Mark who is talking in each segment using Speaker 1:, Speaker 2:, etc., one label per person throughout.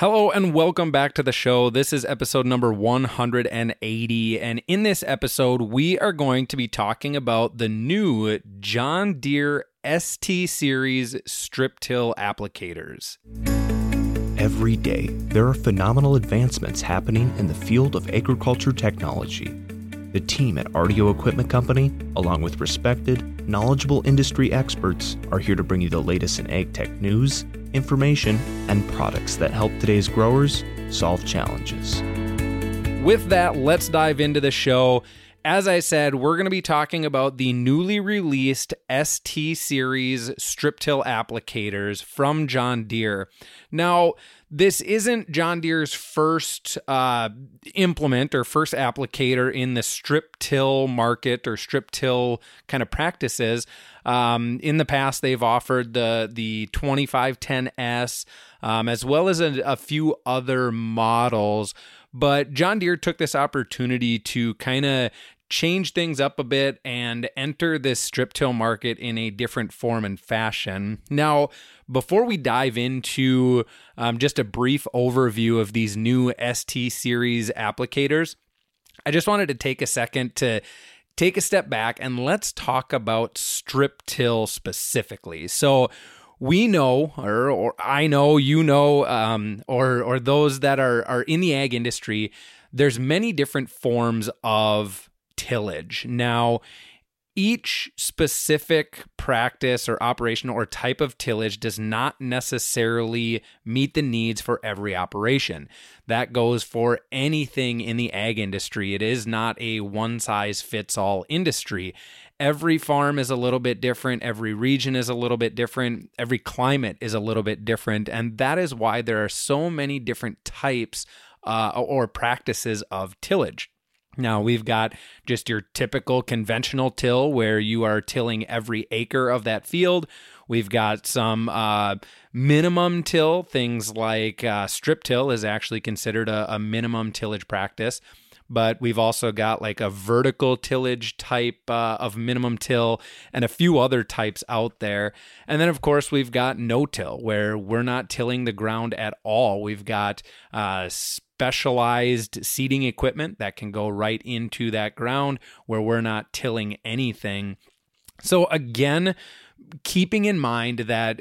Speaker 1: Hello and welcome back to the show. This is episode number 180. And in this episode, we are going to be talking about the new John Deere ST Series strip till applicators.
Speaker 2: Every day, there are phenomenal advancements happening in the field of agriculture technology. The team at RDO Equipment Company, along with respected, knowledgeable industry experts, are here to bring you the latest in ag tech news information, and products that help today's growers solve challenges.
Speaker 1: With that, let's dive into the show. As I said, we're going to be talking about the newly released ST Series strip till applicators from John Deere. Now, this isn't John Deere's first uh, implement or first applicator in the strip till market or strip till kind of practices. Um, in the past, they've offered the the 2510S um, as well as a, a few other models. But John Deere took this opportunity to kind of change things up a bit and enter this strip till market in a different form and fashion. Now, before we dive into um, just a brief overview of these new ST series applicators, I just wanted to take a second to take a step back and let's talk about strip till specifically. So, we know, or, or I know, you know, um, or or those that are are in the ag industry, there's many different forms of tillage. Now, each specific practice or operation or type of tillage does not necessarily meet the needs for every operation. That goes for anything in the ag industry. It is not a one size fits all industry every farm is a little bit different, every region is a little bit different, every climate is a little bit different, and that is why there are so many different types uh, or practices of tillage. Now, we've got just your typical conventional till where you are tilling every acre of that field. We've got some uh, minimum till, things like uh, strip till is actually considered a, a minimum tillage practice but we've also got like a vertical tillage type uh, of minimum till and a few other types out there. And then, of course, we've got no till where we're not tilling the ground at all. We've got uh, specialized seeding equipment that can go right into that ground where we're not tilling anything. So, again, keeping in mind that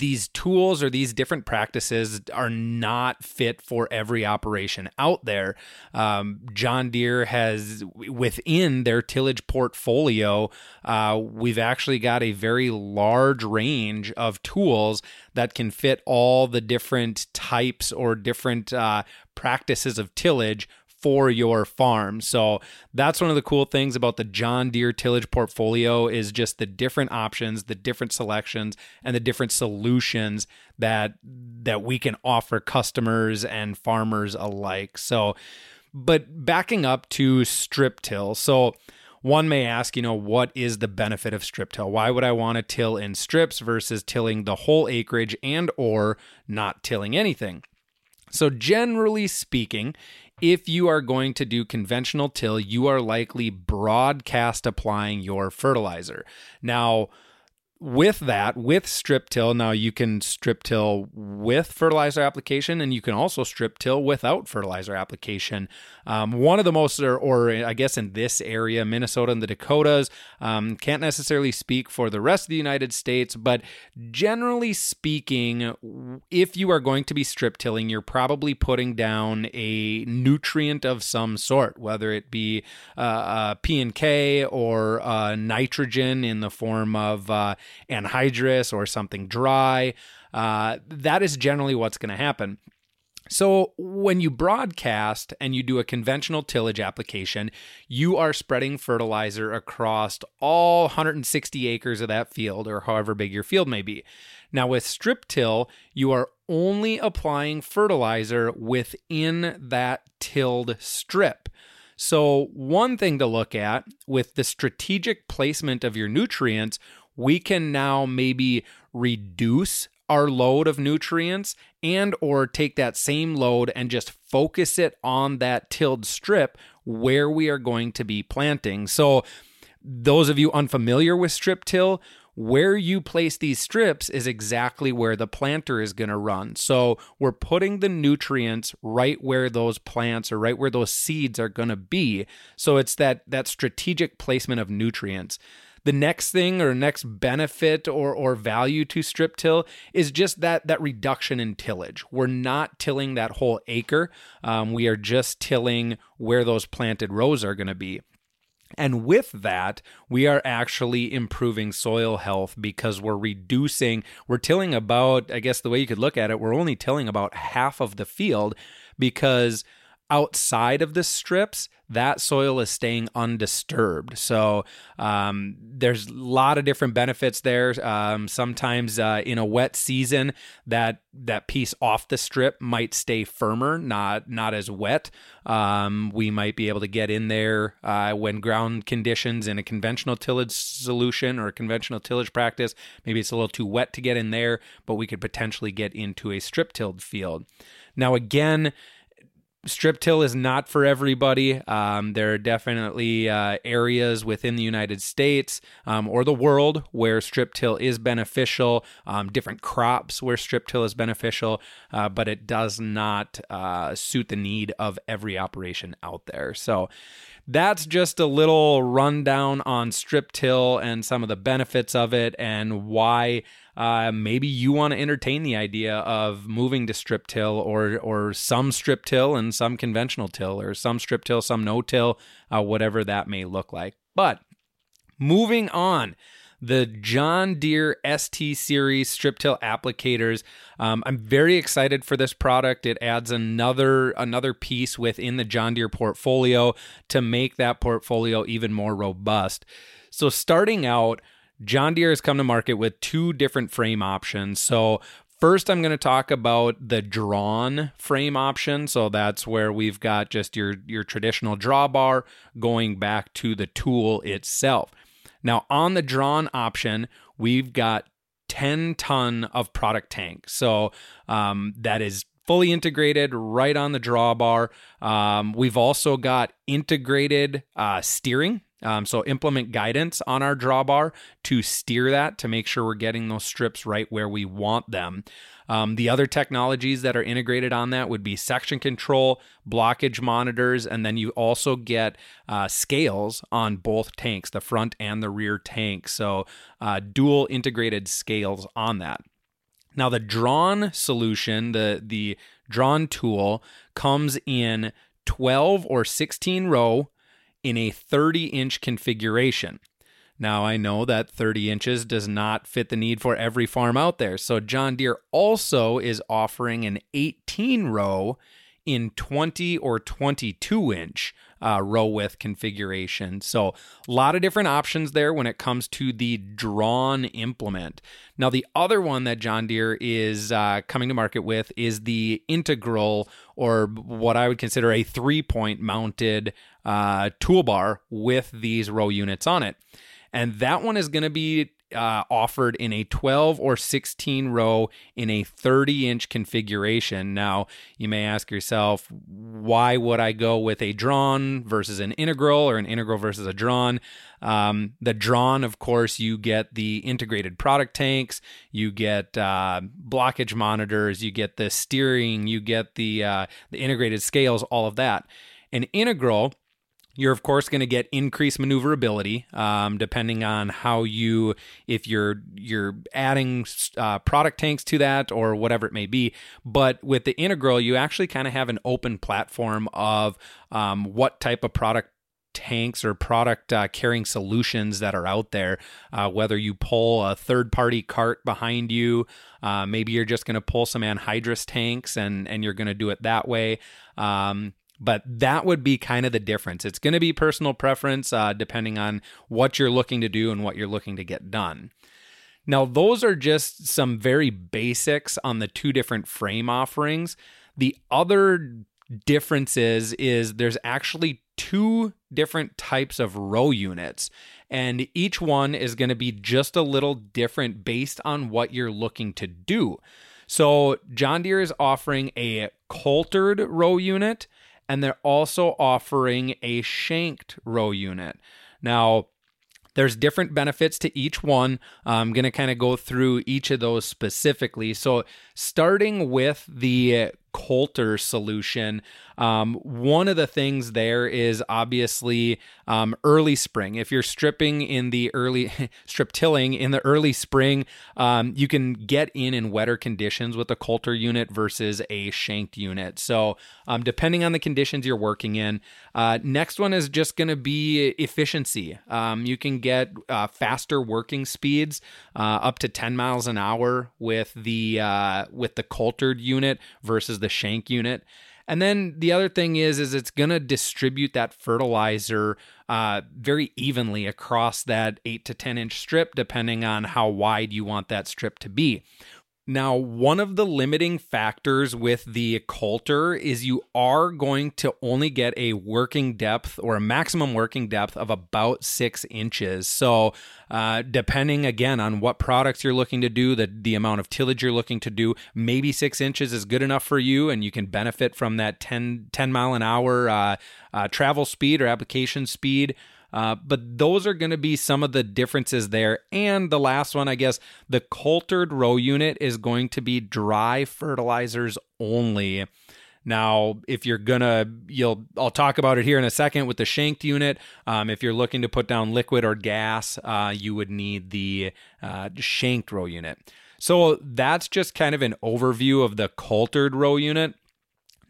Speaker 1: these tools or these different practices are not fit for every operation out there. Um, John Deere has within their tillage portfolio, uh, we've actually got a very large range of tools that can fit all the different types or different uh, practices of tillage for your farm. So that's one of the cool things about the John Deere tillage portfolio is just the different options, the different selections and the different solutions that that we can offer customers and farmers alike. So but backing up to strip till. So one may ask, you know, what is the benefit of strip till? Why would I want to till in strips versus tilling the whole acreage and or not tilling anything? So generally speaking, if you are going to do conventional till, you are likely broadcast applying your fertilizer. Now, with that, with strip till, now you can strip till with fertilizer application and you can also strip till without fertilizer application. Um, one of the most, or, or, I guess in this area, Minnesota and the Dakotas, um, can't necessarily speak for the rest of the United States, but generally speaking, if you are going to be strip tilling, you're probably putting down a nutrient of some sort, whether it be uh, uh, P and K or uh, nitrogen in the form of uh, anhydrous or something dry. Uh, that is generally what's going to happen. So, when you broadcast and you do a conventional tillage application, you are spreading fertilizer across all 160 acres of that field or however big your field may be. Now, with strip till, you are only applying fertilizer within that tilled strip. So, one thing to look at with the strategic placement of your nutrients, we can now maybe reduce our load of nutrients and or take that same load and just focus it on that tilled strip where we are going to be planting. So those of you unfamiliar with strip till, where you place these strips is exactly where the planter is going to run. So we're putting the nutrients right where those plants or right where those seeds are going to be. So it's that that strategic placement of nutrients. The next thing or next benefit or or value to strip till is just that that reduction in tillage. We're not tilling that whole acre. Um, we are just tilling where those planted rows are going to be. And with that, we are actually improving soil health because we're reducing, we're tilling about, I guess the way you could look at it, we're only tilling about half of the field because outside of the strips, that soil is staying undisturbed. So um, there's a lot of different benefits there. Um, sometimes uh, in a wet season, that that piece off the strip might stay firmer, not not as wet. Um, we might be able to get in there uh, when ground conditions in a conventional tillage solution or a conventional tillage practice, maybe it's a little too wet to get in there, but we could potentially get into a strip tilled field. Now again strip till is not for everybody. Um, there are definitely uh, areas within the United States um, or the world where strip till is beneficial, um, different crops where strip till is beneficial, uh, but it does not uh, suit the need of every operation out there. So, that's just a little rundown on strip till and some of the benefits of it and why uh, maybe you want to entertain the idea of moving to strip till or or some strip till and some conventional till or some strip till, some no till, uh, whatever that may look like. But moving on the John Deere ST Series strip till applicators. Um, I'm very excited for this product. It adds another another piece within the John Deere portfolio to make that portfolio even more robust. So starting out, John Deere has come to market with two different frame options. So First, I'm going to talk about the drawn frame option. So that's where we've got just your, your traditional drawbar going back to the tool itself. Now, on the drawn option, we've got 10 ton of product tank. So um, that is fully integrated right on the drawbar. Um, we've also got integrated uh, steering. Um, so implement guidance on our drawbar to steer that to make sure we're getting those strips right where we want them. Um, the other technologies that are integrated on that would be section control, blockage monitors, and then you also get uh, scales on both tanks, the front and the rear tank. So uh, dual integrated scales on that. Now the drawn solution, the the drawn tool comes in 12 or 16 row in a 30 inch configuration. Now, I know that 30 inches does not fit the need for every farm out there. So, John Deere also is offering an 18 row in 20 or 22 inch uh, row width configuration. So, a lot of different options there when it comes to the drawn implement. Now, the other one that John Deere is uh, coming to market with is the integral, or what I would consider a three point mounted uh, toolbar with these row units on it and that one is going to be uh, offered in a 12 or 16 row in a 30 inch configuration. Now, you may ask yourself, why would I go with a drawn versus an integral or an integral versus a drawn? Um, the drawn, of course, you get the integrated product tanks, you get uh, blockage monitors, you get the steering, you get the uh, the integrated scales, all of that. An integral you're of course going to get increased maneuverability, um, depending on how you, if you're you're adding uh, product tanks to that or whatever it may be. But with the integral, you actually kind of have an open platform of um, what type of product tanks or product uh, carrying solutions that are out there. Uh, whether you pull a third party cart behind you, uh, maybe you're just going to pull some anhydrous tanks and and you're going to do it that way. Um, but that would be kind of the difference. It's going to be personal preference uh, depending on what you're looking to do and what you're looking to get done. Now, those are just some very basics on the two different frame offerings. The other differences is there's actually two different types of row units, and each one is going to be just a little different based on what you're looking to do. So, John Deere is offering a coultered row unit and they're also offering a shanked row unit. Now, There's different benefits to each one. I'm going to kind of go through each of those specifically. So, starting with the Coulter solution. Um, one of the things there is obviously um, early spring. If you're stripping in the early strip tilling in the early spring, um, you can get in in wetter conditions with a Coulter unit versus a shanked unit. So um, depending on the conditions you're working in. Uh, next one is just going to be efficiency. Um, you can get uh, faster working speeds, uh, up to 10 miles an hour with the uh, with the Coultered unit versus the shank unit. And then the other thing is, is it's going to distribute that fertilizer uh, very evenly across that eight to 10 inch strip, depending on how wide you want that strip to be. Now, one of the limiting factors with the Coulter is you are going to only get a working depth or a maximum working depth of about six inches. So, uh, depending again on what products you're looking to do, the, the amount of tillage you're looking to do, maybe six inches is good enough for you and you can benefit from that 10, 10 mile an hour uh, uh, travel speed or application speed. Uh, but those are going to be some of the differences there. And the last one, I guess, the coultered row unit is going to be dry fertilizers only. Now, if you're gonna, you'll, I'll talk about it here in a second with the shanked unit. Um, if you're looking to put down liquid or gas, uh, you would need the uh, shanked row unit. So that's just kind of an overview of the coultered row unit.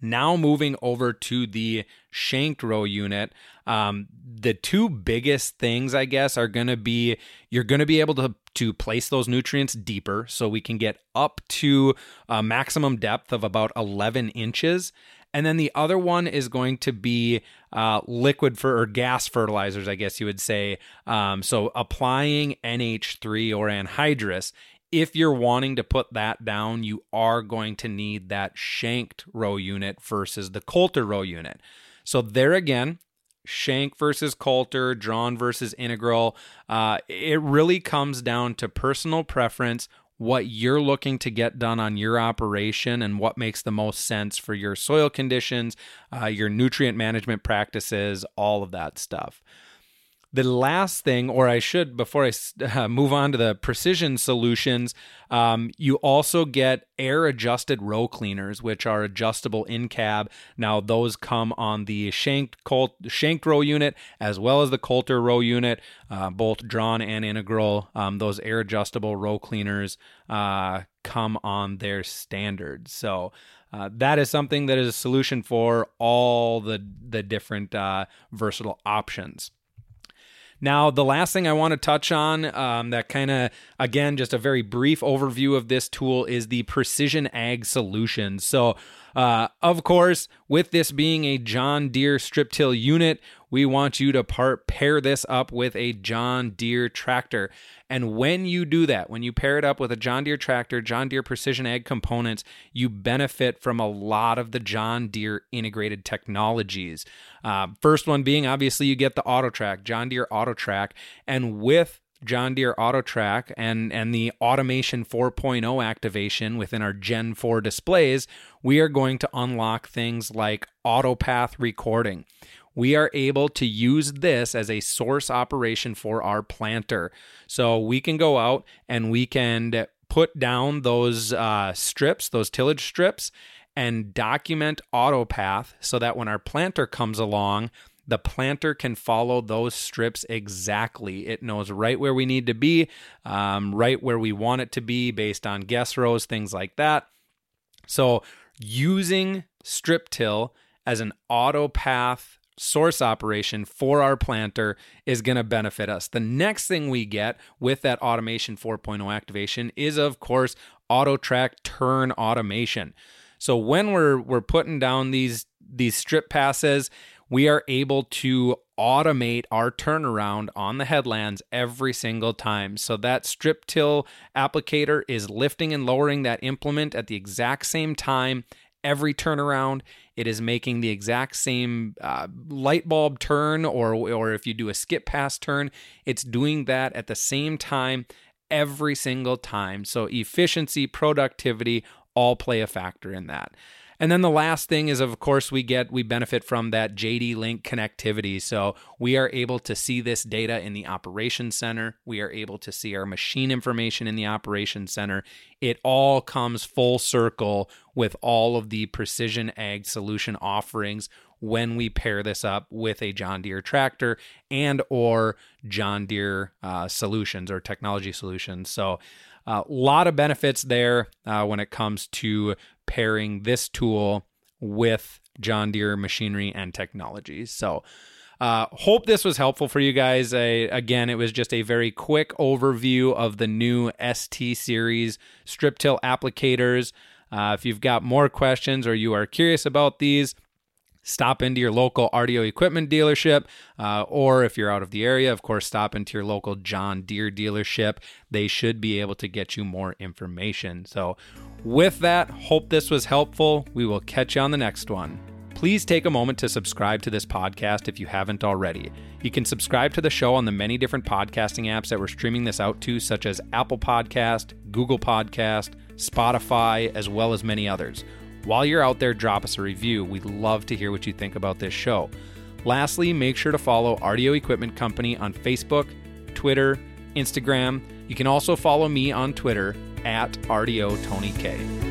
Speaker 1: Now moving over to the shanked row unit, um, the two biggest things I guess are going to be you're going to be able to to place those nutrients deeper, so we can get up to a maximum depth of about 11 inches. And then the other one is going to be uh, liquid for or gas fertilizers, I guess you would say. Um, so applying NH3 or anhydrous if you're wanting to put that down, you are going to need that shanked row unit versus the Coulter row unit. So there again, shank versus Coulter, drawn versus integral. Uh, it really comes down to personal preference, what you're looking to get done on your operation, and what makes the most sense for your soil conditions, uh, your nutrient management practices, all of that stuff. The last thing, or I should, before I uh, move on to the precision solutions, um, you also get air adjusted row cleaners, which are adjustable in cab. Now, those come on the shanked, Colt, shanked row unit as well as the Coulter row unit, uh, both drawn and integral. Um, those air adjustable row cleaners uh, come on their standard. So, uh, that is something that is a solution for all the the different uh, versatile options. Now, the last thing I want to touch on um, that kind of, again, just a very brief overview of this tool is the Precision Ag Solutions. So, uh, of course, with this being a John Deere strip till unit, we want you to part pair this up with a John Deere tractor. And when you do that, when you pair it up with a John Deere tractor, John Deere precision ag components, you benefit from a lot of the John Deere integrated technologies. Uh, first one being obviously you get the AutoTrac, John Deere AutoTrac, and with John Deere AutoTrac and and the automation 4.0 activation within our Gen 4 displays, we are going to unlock things like AutoPath recording we are able to use this as a source operation for our planter. So we can go out and we can put down those uh, strips, those tillage strips, and document AutoPath so that when our planter comes along, the planter can follow those strips exactly. It knows right where we need to be, um, right where we want it to be based on guess rows, things like that. So, using strip till as an AutoPath source operation for our planter is going to benefit us. The next thing we get with that automation 4.0 activation is of course AutoTrac turn automation. So when we're we're putting down these these strip passes, we are able to automate our turnaround on the headlands every single time. So that strip till applicator is lifting and lowering that implement at the exact same time every turnaround. It is making the exact same uh, light bulb turn, or or if you do a skip pass turn, it's doing that at the same time every single time. So efficiency, productivity, all play a factor in that. And then the last thing is, of course, we get, we benefit from that JD Link connectivity. So we are able to see this data in the operations center. We are able to see our machine information in the operations center. It all comes full circle with all of the precision ag solution offerings when we pair this up with a John Deere tractor and or John Deere uh, solutions or technology solutions. So a lot of benefits there uh, when it comes to pairing this tool with John Deere machinery and technologies. So, uh, hope this was helpful for you guys. I, again, it was just a very quick overview of the new ST series strip till applicators. Uh, if you've got more questions or you are curious about these, stop into your local RDO equipment dealership, uh, or if you're out of the area, of course, stop into your local John Deere dealership. They should be able to get you more information. So, with that, hope this was helpful. We will catch you on the next one. Please take a moment to subscribe to this podcast if you haven't already. You can subscribe to the show on the many different podcasting apps that we're streaming this out to, such as Apple Podcast, Google Podcast, Spotify, as well as many others. While you're out there, drop us a review. We'd love to hear what you think about this show. Lastly, make sure to follow RDO Equipment Company on Facebook, Twitter, Instagram. You can also follow me on Twitter at RDO Tony K.